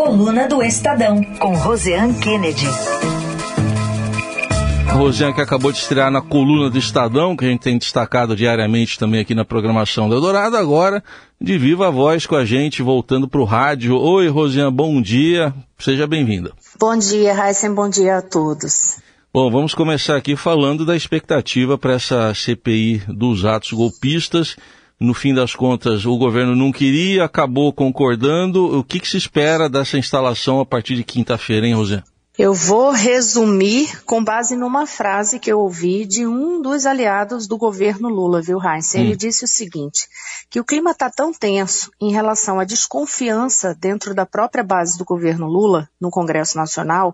Coluna do Estadão, com Roseanne Kennedy. Rosiane que acabou de estrear na coluna do Estadão, que a gente tem destacado diariamente também aqui na programação do Eldorado, agora de viva voz com a gente, voltando para o rádio. Oi, Rosiane, bom dia, seja bem-vinda. Bom dia, Raíssen, bom dia a todos. Bom, vamos começar aqui falando da expectativa para essa CPI dos atos golpistas. No fim das contas, o governo não queria, acabou concordando. O que, que se espera dessa instalação a partir de quinta-feira, hein, Rosiane? Eu vou resumir com base numa frase que eu ouvi de um dos aliados do governo Lula, viu, Heinz? Ele hum. disse o seguinte, que o clima está tão tenso em relação à desconfiança dentro da própria base do governo Lula, no Congresso Nacional,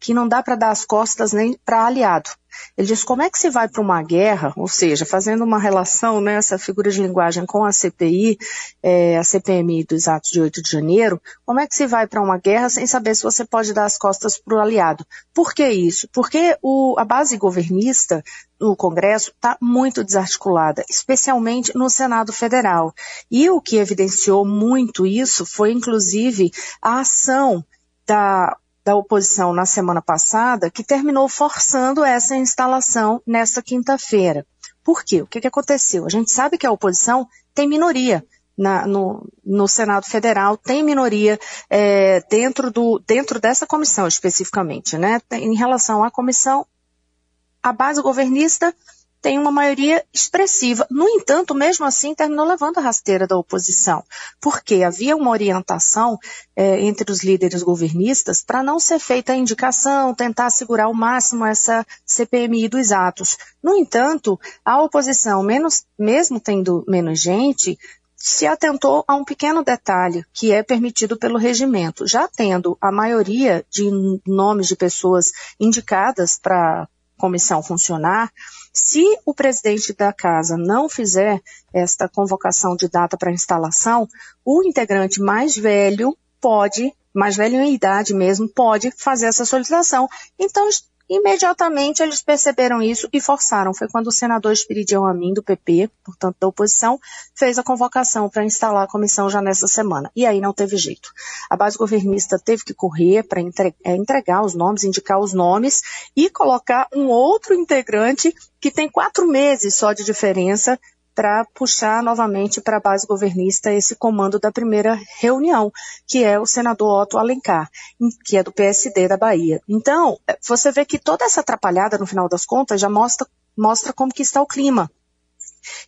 que não dá para dar as costas nem para aliado. Ele diz como é que se vai para uma guerra, ou seja, fazendo uma relação nessa né, figura de linguagem com a CPI, é, a CPMI dos atos de 8 de janeiro, como é que se vai para uma guerra sem saber se você pode dar as costas para o aliado? Por que isso? Porque o, a base governista no Congresso está muito desarticulada, especialmente no Senado Federal. E o que evidenciou muito isso foi, inclusive, a ação da da oposição na semana passada, que terminou forçando essa instalação nesta quinta-feira. Por quê? O que, que aconteceu? A gente sabe que a oposição tem minoria na, no, no, Senado Federal, tem minoria é, dentro, do, dentro dessa comissão especificamente, né? Em relação à comissão, a base governista tem uma maioria expressiva. No entanto, mesmo assim, terminou levando a rasteira da oposição, porque havia uma orientação é, entre os líderes governistas para não ser feita a indicação, tentar segurar ao máximo essa CPMI dos atos. No entanto, a oposição, menos, mesmo tendo menos gente, se atentou a um pequeno detalhe que é permitido pelo regimento. Já tendo a maioria de nomes de pessoas indicadas para comissão funcionar, se o presidente da casa não fizer esta convocação de data para instalação, o integrante mais velho pode, mais velho em idade mesmo, pode fazer essa solicitação. Então, Imediatamente eles perceberam isso e forçaram. Foi quando o senador Espiridião Amin, do PP, portanto da oposição, fez a convocação para instalar a comissão já nessa semana. E aí não teve jeito. A base governista teve que correr para é, entregar os nomes, indicar os nomes e colocar um outro integrante que tem quatro meses só de diferença para puxar novamente para a base governista esse comando da primeira reunião, que é o senador Otto Alencar, que é do PSD da Bahia. Então, é, você vê que toda essa atrapalhada, no final das contas, já mostra, mostra como que está o clima.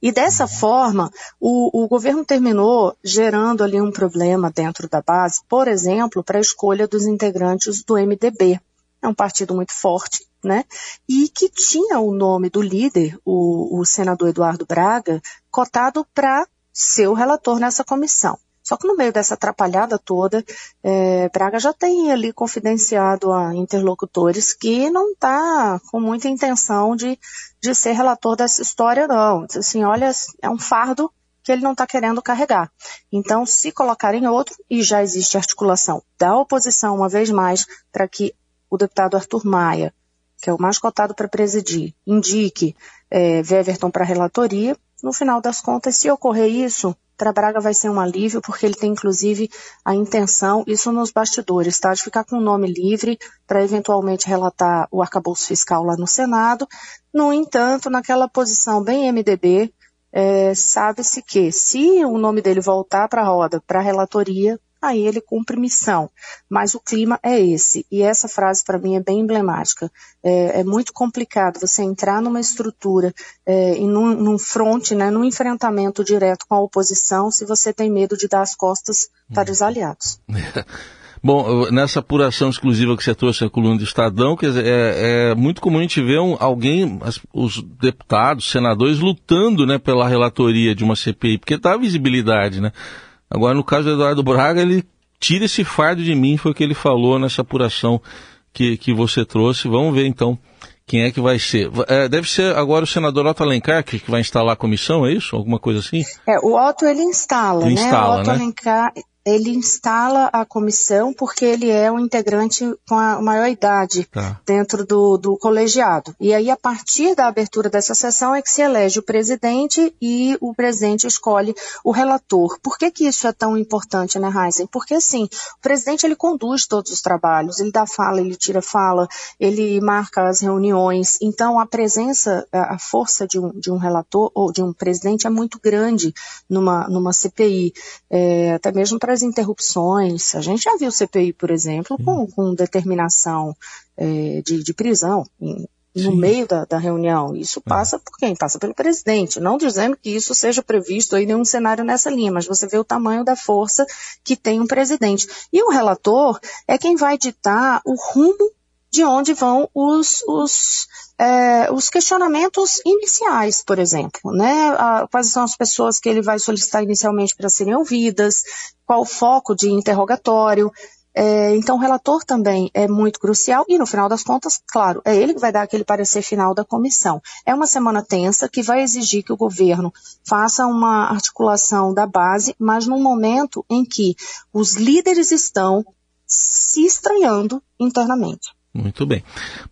E dessa forma, o, o, governo terminou gerando ali um problema dentro da base, por exemplo, para a escolha dos integrantes do MDB. É um partido muito forte, né? E que tinha o nome do líder, o, o senador Eduardo Braga, cotado para ser o relator nessa comissão. Só que no meio dessa atrapalhada toda, é, Braga já tem ali confidenciado a interlocutores que não está com muita intenção de, de ser relator dessa história, não. Assim, olha, é um fardo que ele não está querendo carregar. Então, se colocarem outro, e já existe articulação da oposição, uma vez mais, para que o deputado Arthur Maia que é o mais cotado para presidir, indique é, Weverton para relatoria, no final das contas, se ocorrer isso, para Braga vai ser um alívio, porque ele tem inclusive a intenção, isso nos bastidores, tá? De ficar com o nome livre para eventualmente relatar o arcabouço fiscal lá no Senado. No entanto, naquela posição bem MDB, é, sabe-se que se o nome dele voltar para a roda, para a relatoria, aí ele cumpre missão. Mas o clima é esse. E essa frase para mim é bem emblemática. É, é, muito complicado você entrar numa estrutura é, e num, num fronte, né, num enfrentamento direto com a oposição, se você tem medo de dar as costas para os aliados. Bom, nessa apuração exclusiva que você trouxe a coluna do Estadão, quer dizer, é, é muito comum a gente ver um, alguém, as, os deputados, senadores, lutando né, pela relatoria de uma CPI, porque dá visibilidade, né? Agora, no caso do Eduardo Braga, ele tira esse fardo de mim, foi o que ele falou nessa apuração que, que você trouxe. Vamos ver então quem é que vai ser. É, deve ser agora o senador Otto Alencar que, que vai instalar a comissão, é isso? Alguma coisa assim? É, o Otto ele instala, ele né? Instala, o Otto né? Alencar ele instala a comissão porque ele é um integrante com a maior idade tá. dentro do, do colegiado. E aí, a partir da abertura dessa sessão, é que se elege o presidente e o presidente escolhe o relator. Por que, que isso é tão importante, né, Heisen? Porque, assim, o presidente ele conduz todos os trabalhos, ele dá fala, ele tira fala, ele marca as reuniões. Então, a presença, a força de um, de um relator ou de um presidente é muito grande numa, numa CPI, é, até mesmo para as interrupções. A gente já viu CPI, por exemplo, com, com determinação é, de, de, prisão em, no meio da, da, reunião. Isso é. passa por quem? Passa pelo presidente. Não dizendo que isso seja previsto em nenhum cenário nessa linha, mas você vê o tamanho da força que tem um presidente. E o relator é quem vai ditar o rumo de onde vão os, os, é, os questionamentos iniciais, por exemplo, né? A, quais são as pessoas que ele vai solicitar inicialmente para serem ouvidas, qual o foco de interrogatório. É, então, o relator também é muito crucial e, no final das contas, claro, é ele que vai dar aquele parecer final da comissão. É uma semana tensa que vai exigir que o governo faça uma articulação da base, mas num momento em que os líderes estão se estranhando internamente. Muito bem.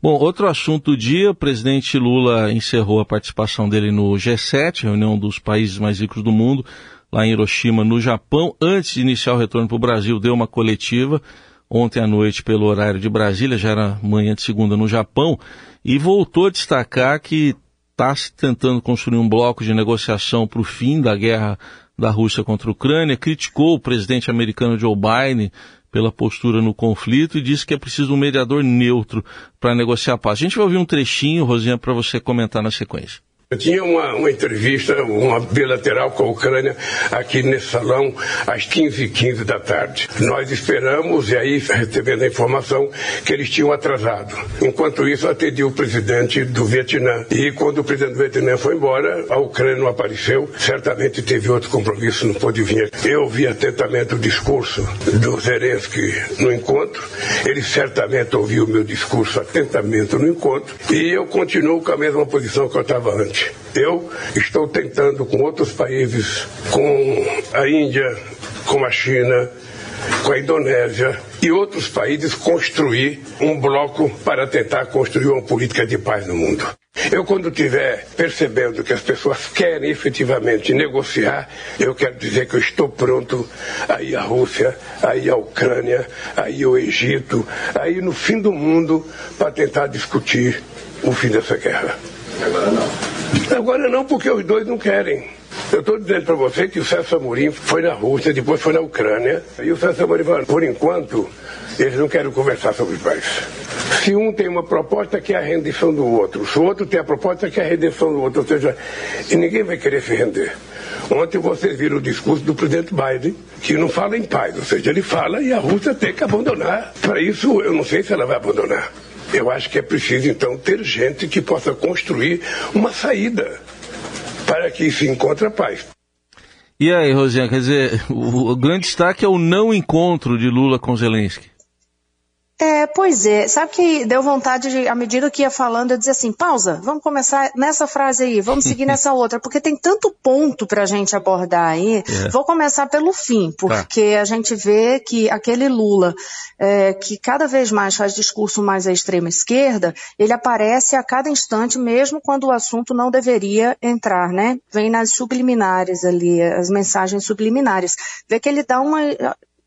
Bom, outro assunto do dia, o presidente Lula encerrou a participação dele no G7, reunião dos países mais ricos do mundo, lá em Hiroshima, no Japão. Antes de iniciar o retorno para o Brasil, deu uma coletiva ontem à noite pelo horário de Brasília, já era manhã de segunda no Japão, e voltou a destacar que está se tentando construir um bloco de negociação para o fim da guerra da Rússia contra a Ucrânia, criticou o presidente americano Joe Biden pela postura no conflito e disse que é preciso um mediador neutro para negociar a paz. A gente vai ouvir um trechinho, Rosinha, para você comentar na sequência. Eu tinha uma, uma, entrevista, uma bilateral com a Ucrânia aqui nesse salão às 15h15 15 da tarde. Nós esperamos e aí recebendo a informação que eles tinham atrasado. Enquanto isso, atendi o presidente do Vietnã. E quando o presidente do Vietnã foi embora, a Ucrânia não apareceu. Certamente teve outro compromisso, não pôde vir. Eu ouvi atentamente o discurso do Zelensky no encontro. Ele certamente ouviu o meu discurso atentamente no encontro. E eu continuo com a mesma posição que eu estava antes. Eu estou tentando com outros países, com a Índia, com a China, com a Indonésia e outros países, construir um bloco para tentar construir uma política de paz no mundo. Eu, quando estiver percebendo que as pessoas querem efetivamente negociar, eu quero dizer que eu estou pronto a ir à Rússia, a ir à Ucrânia, a ir ao Egito, a ir no fim do mundo para tentar discutir o fim dessa guerra. Agora não. Agora não, porque os dois não querem. Eu estou dizendo para você que o César Amorim foi na Rússia, depois foi na Ucrânia, e o César Amorim falou, por enquanto, eles não querem conversar sobre paz. Se um tem uma proposta que é a rendição do outro, se o outro tem a proposta que é a redenção do outro, ou seja, e ninguém vai querer se render. Ontem vocês viram o discurso do presidente Biden, que não fala em paz, ou seja, ele fala e a Rússia tem que abandonar. Para isso, eu não sei se ela vai abandonar. Eu acho que é preciso, então, ter gente que possa construir uma saída para que se encontre a paz. E aí, Rosinha, quer dizer, o, o grande destaque é o não encontro de Lula com Zelensky. É, pois é. Sabe que deu vontade, de, à medida que ia falando, eu dizer assim, pausa, vamos começar nessa frase aí, vamos seguir nessa outra, porque tem tanto ponto para a gente abordar aí. É. Vou começar pelo fim, tá. porque tá. a gente vê que aquele Lula, é, que cada vez mais faz discurso mais à extrema esquerda, ele aparece a cada instante, mesmo quando o assunto não deveria entrar, né? Vem nas subliminares ali, as mensagens subliminares. Vê que ele dá uma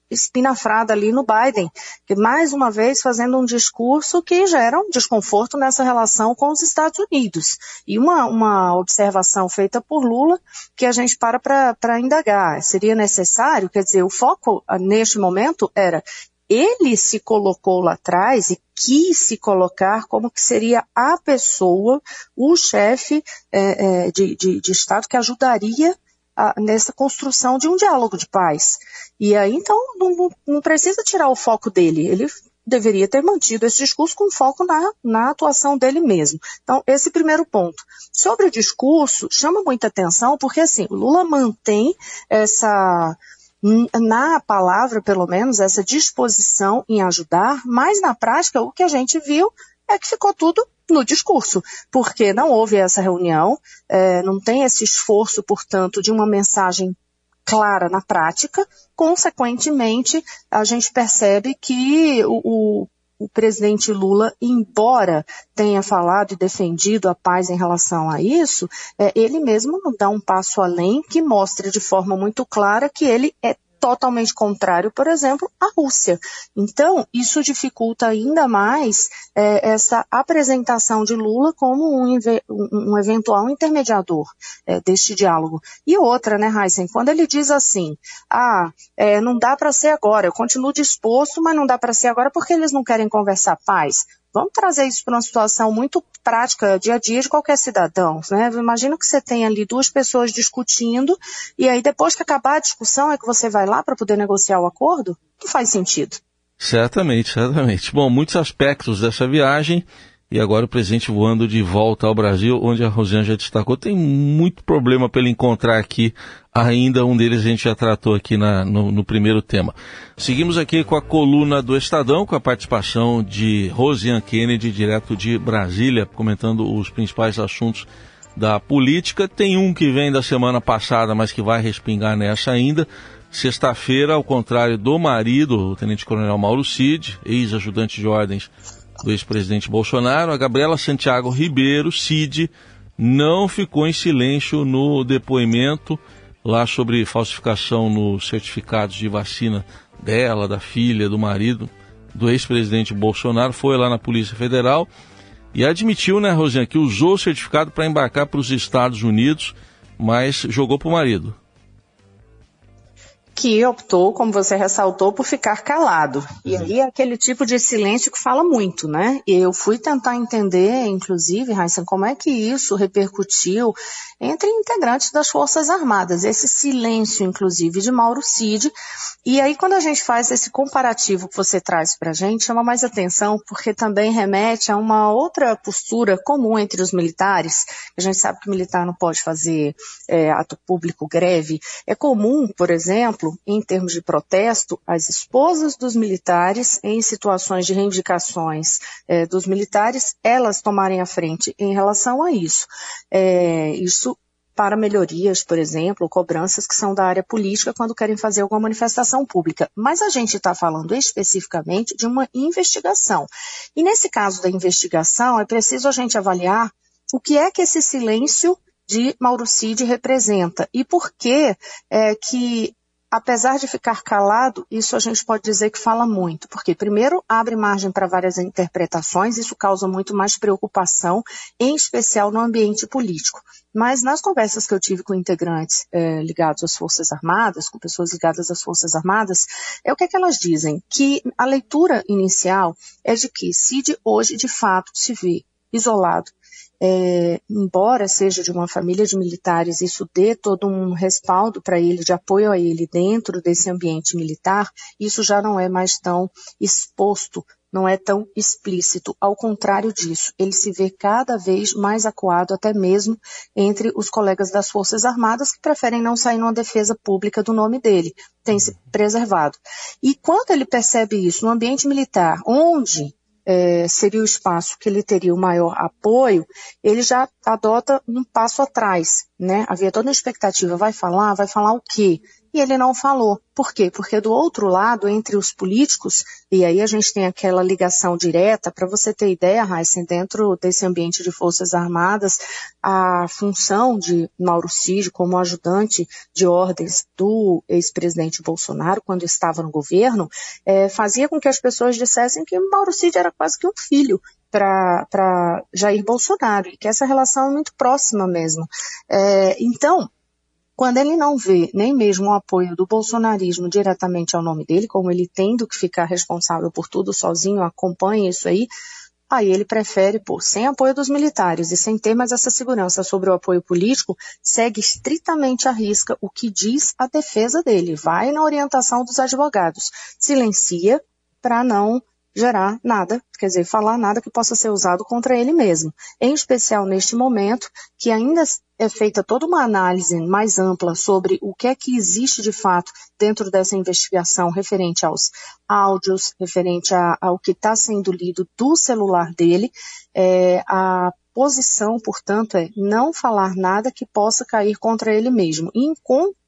espinafrada ali no Biden, que mais uma vez fazendo um discurso que gera um desconforto nessa relação com os Estados Unidos. E uma, uma observação feita por Lula que a gente para para indagar. Seria necessário, quer dizer, o foco ah, neste momento era ele se colocou lá atrás e quis se colocar como que seria a pessoa, o chefe é, é, de, de, de Estado que ajudaria a, nessa construção de um diálogo de paz. E aí, então, não, não precisa tirar o foco dele. Ele deveria ter mantido esse discurso com foco na, na atuação dele mesmo. Então, esse primeiro ponto. Sobre o discurso, chama muita atenção, porque assim, Lula mantém essa na palavra, pelo menos, essa disposição em ajudar, mas na prática o que a gente viu é que ficou tudo no discurso, porque não houve essa reunião, é, não tem esse esforço, portanto, de uma mensagem clara na prática, consequentemente, a gente percebe que o, o o presidente Lula, embora tenha falado e defendido a paz em relação a isso, é, ele mesmo não dá um passo além que mostre de forma muito clara que ele é totalmente contrário, por exemplo, à Rússia. Então, isso dificulta ainda mais é, essa apresentação de Lula como um, um eventual intermediador é, deste diálogo. E outra, né, Heisen, quando ele diz assim, ah, é, não dá para ser agora, eu continuo disposto, mas não dá para ser agora porque eles não querem conversar paz. Vamos trazer isso para uma situação muito prática, dia a dia de qualquer cidadão. Né? Imagina que você tem ali duas pessoas discutindo e aí depois que acabar a discussão é que você vai lá para poder negociar o acordo? Não faz sentido. Certamente, certamente. Bom, muitos aspectos dessa viagem e agora o presidente voando de volta ao Brasil, onde a Rosiane já destacou, tem muito problema para ele encontrar aqui ainda, um deles a gente já tratou aqui na, no, no, primeiro tema. Seguimos aqui com a coluna do Estadão, com a participação de Rosiane Kennedy, direto de Brasília, comentando os principais assuntos da política. Tem um que vem da semana passada, mas que vai respingar nessa ainda. Sexta-feira, ao contrário do marido, o tenente-coronel Mauro Cid, ex-ajudante de ordens do ex-presidente Bolsonaro, a Gabriela Santiago Ribeiro, Cid, não ficou em silêncio no depoimento lá sobre falsificação nos certificados de vacina dela, da filha, do marido do ex-presidente Bolsonaro, foi lá na Polícia Federal e admitiu, né, Rosinha, que usou o certificado para embarcar para os Estados Unidos, mas jogou para o marido que optou, como você ressaltou, por ficar calado. E uhum. aí é aquele tipo de silêncio que fala muito, né? E eu fui tentar entender, inclusive, Raíssa, como é que isso repercutiu entre integrantes das Forças Armadas, esse silêncio, inclusive, de Mauro Cid. E aí, quando a gente faz esse comparativo que você traz para a gente, chama mais atenção, porque também remete a uma outra postura comum entre os militares. A gente sabe que militar não pode fazer é, ato público, greve. É comum, por exemplo, exemplo, em termos de protesto, as esposas dos militares, em situações de reivindicações é, dos militares, elas tomarem a frente em relação a isso. É, isso para melhorias, por exemplo, cobranças que são da área política quando querem fazer alguma manifestação pública. Mas a gente está falando especificamente de uma investigação. E nesse caso da investigação, é preciso a gente avaliar o que é que esse silêncio de Mauro Cid representa e por que é, que apesar de ficar calado, isso a gente pode dizer que fala muito, porque primeiro abre margem para várias interpretações, isso causa muito mais preocupação, em especial no ambiente político. Mas nas conversas que eu tive com integrantes é, ligados às Forças Armadas, com pessoas ligadas às Forças Armadas, é o que, é que elas dizem? Que a leitura inicial é de que Cid hoje de fato se vê isolado é, embora seja de uma família de militares, isso dê todo um respaldo para ele, de apoio a ele dentro desse ambiente militar, isso já não é mais tão exposto, não é tão explícito. Ao contrário disso, ele se vê cada vez mais acuado, até mesmo entre os colegas das Forças Armadas que preferem não sair numa defesa pública do nome dele, tem se preservado. E quando ele percebe isso no ambiente militar, onde é, seria o espaço que ele teria o maior apoio, ele já adota um passo atrás, né? Havia toda uma expectativa, vai falar, vai falar o quê? E ele não falou. Por quê? Porque do outro lado, entre os políticos, e aí a gente tem aquela ligação direta, para você ter ideia, Heisen, dentro desse ambiente de Forças Armadas, a função de Mauro Cid como ajudante de ordens do ex-presidente Bolsonaro, quando estava no governo, é, fazia com que as pessoas dissessem que Mauro Cid era quase que um filho para Jair Bolsonaro, e que essa relação é muito próxima mesmo. É, então, quando ele não vê nem mesmo o apoio do bolsonarismo diretamente ao nome dele, como ele tendo que ficar responsável por tudo sozinho, acompanha isso aí, aí ele prefere, pô, sem apoio dos militares e sem ter mais essa segurança sobre o apoio político, segue estritamente à risca o que diz a defesa dele, vai na orientação dos advogados, silencia para não gerar nada, quer dizer, falar nada que possa ser usado contra ele mesmo. Em especial neste momento, que ainda é feita toda uma análise mais ampla sobre o que é que existe de fato dentro dessa investigação referente aos áudios, referente a, ao que está sendo lido do celular dele, é, a posição, portanto, é não falar nada que possa cair contra ele mesmo. E,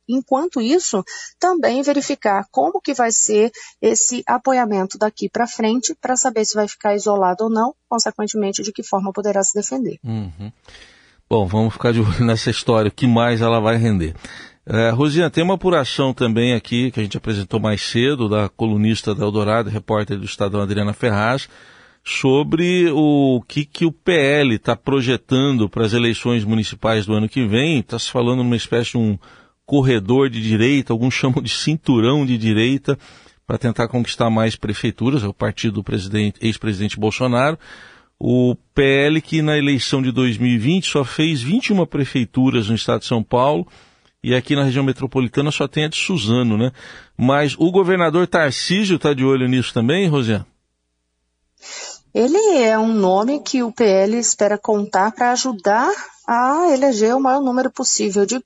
enquanto isso, também verificar como que vai ser esse apoiamento daqui para frente, para saber se vai ficar isolado ou não, consequentemente, de que forma poderá se defender. Uhum. Bom, vamos ficar de olho nessa história, o que mais ela vai render. É, Rosina, tem uma apuração também aqui que a gente apresentou mais cedo, da colunista da Eldorado, repórter do Estadão Adriana Ferraz, sobre o que, que o PL está projetando para as eleições municipais do ano que vem. Está se falando numa espécie de um corredor de direita, alguns chamam de cinturão de direita, para tentar conquistar mais prefeituras, é o partido do ex-presidente Bolsonaro. O PL que na eleição de 2020 só fez 21 prefeituras no estado de São Paulo, e aqui na região metropolitana só tem a de Suzano, né? Mas o governador Tarcísio está de olho nisso também, Rosiane? Ele é um nome que o PL espera contar para ajudar a eleger o maior número possível de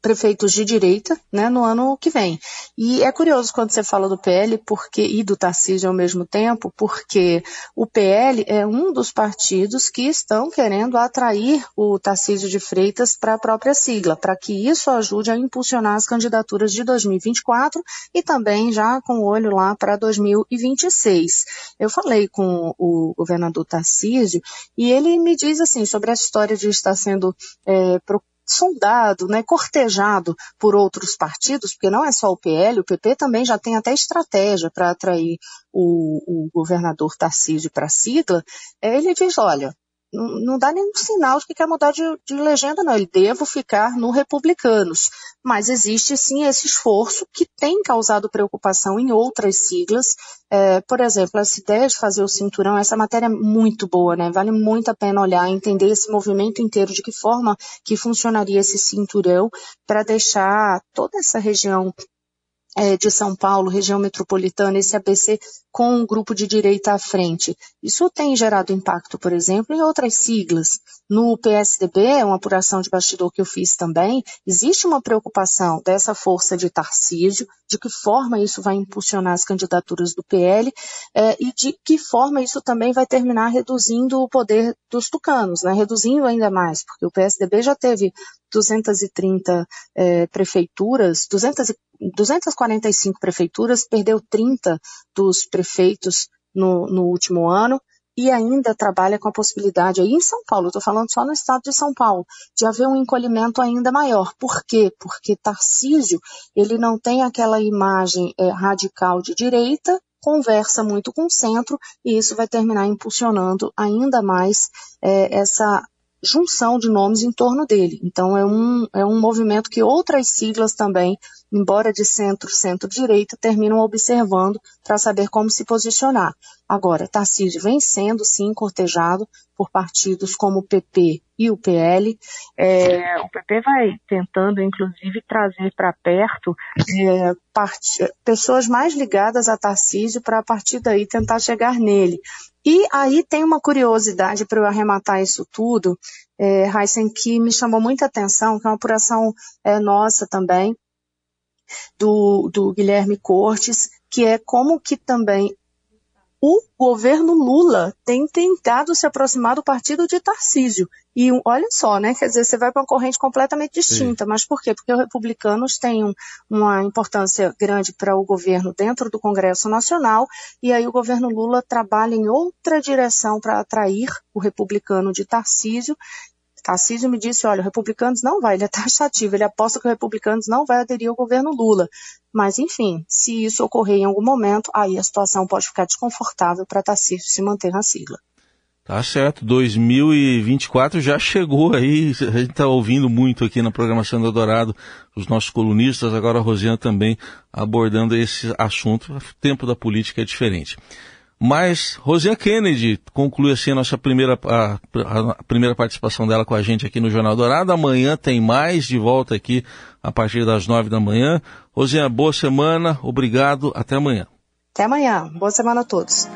prefeitos de direita né, no ano que vem. E é curioso quando você fala do PL porque, e do Tarcísio ao mesmo tempo, porque o PL é um dos partidos que estão querendo atrair o Tarcísio de Freitas para a própria sigla, para que isso ajude a impulsionar as candidaturas de 2024 e também já com o olho lá para 2026. Eu falei com o governador Tarcísio e ele me diz assim sobre a história de estar sendo é, sondado, né, cortejado por outros partidos, porque não é só o PL, o PP também já tem até estratégia para atrair o, o governador Tarcísio para a sigla, ele diz, olha, não dá nenhum sinal de que quer mudar de, de, legenda, não. Ele devo ficar no Republicanos. Mas existe sim esse esforço que tem causado preocupação em outras siglas. É, por exemplo, essa ideia de fazer o cinturão, essa matéria é muito boa, né? Vale muito a pena olhar, entender esse movimento inteiro, de que forma que funcionaria esse cinturão para deixar toda essa região de São Paulo, região metropolitana, esse ABC com um grupo de direita à frente. Isso tem gerado impacto, por exemplo, em outras siglas. No PSDB, uma apuração de bastidor que eu fiz também, existe uma preocupação dessa força de Tarcísio, de que forma isso vai impulsionar as candidaturas do PL é, e de que forma isso também vai terminar reduzindo o poder dos tucanos, né? reduzindo ainda mais, porque o PSDB já teve 230 é, prefeituras, 200, 245 prefeituras, perdeu 30 dos prefeitos no, no último ano e ainda trabalha com a possibilidade aí em São Paulo, estou falando só no estado de São Paulo, de haver um encolhimento ainda maior. Por quê? Porque Tarcísio, ele não tem aquela imagem é, radical de direita, conversa muito com o centro e isso vai terminar impulsionando ainda mais é, essa junção de nomes em torno dele. Então é um, é um movimento que outras siglas também, embora de centro, centro-direita, terminam observando para saber como se posicionar. Agora, Tarcísio vem sendo, sim, cortejado por partidos como o PP e o PL. É, o PP vai tentando, inclusive, trazer para perto é, pessoas mais ligadas a Tarcísio para, a partir daí, tentar chegar nele. E aí tem uma curiosidade para eu arrematar isso tudo, é, Heisen, que me chamou muita atenção, que é uma apuração é, nossa também, do, do Guilherme Cortes, que é como que também o governo Lula tem tentado se aproximar do partido de Tarcísio. E olha só, né? Quer dizer, você vai para uma corrente completamente distinta. Sim. Mas por quê? Porque os republicanos têm um, uma importância grande para o governo dentro do Congresso Nacional, e aí o governo Lula trabalha em outra direção para atrair o republicano de Tarcísio, Tarcísio me disse, olha, Republicanos não vai, ele é taxativo, ele aposta que Republicanos não vai aderir ao governo Lula. Mas, enfim, se isso ocorrer em algum momento, aí a situação pode ficar desconfortável para Tarcísio se manter na sigla. Tá certo, 2024 já chegou aí, a gente está ouvindo muito aqui na programação do Dourado, os nossos colunistas, agora a Rosiana também abordando esse assunto, o tempo da política é diferente. Mas Rosinha Kennedy conclui assim a nossa primeira, a, a, primeira participação dela com a gente aqui no Jornal Dourado. Amanhã tem mais de volta aqui a partir das nove da manhã. Rosinha, boa semana, obrigado, até amanhã. Até amanhã, boa semana a todos.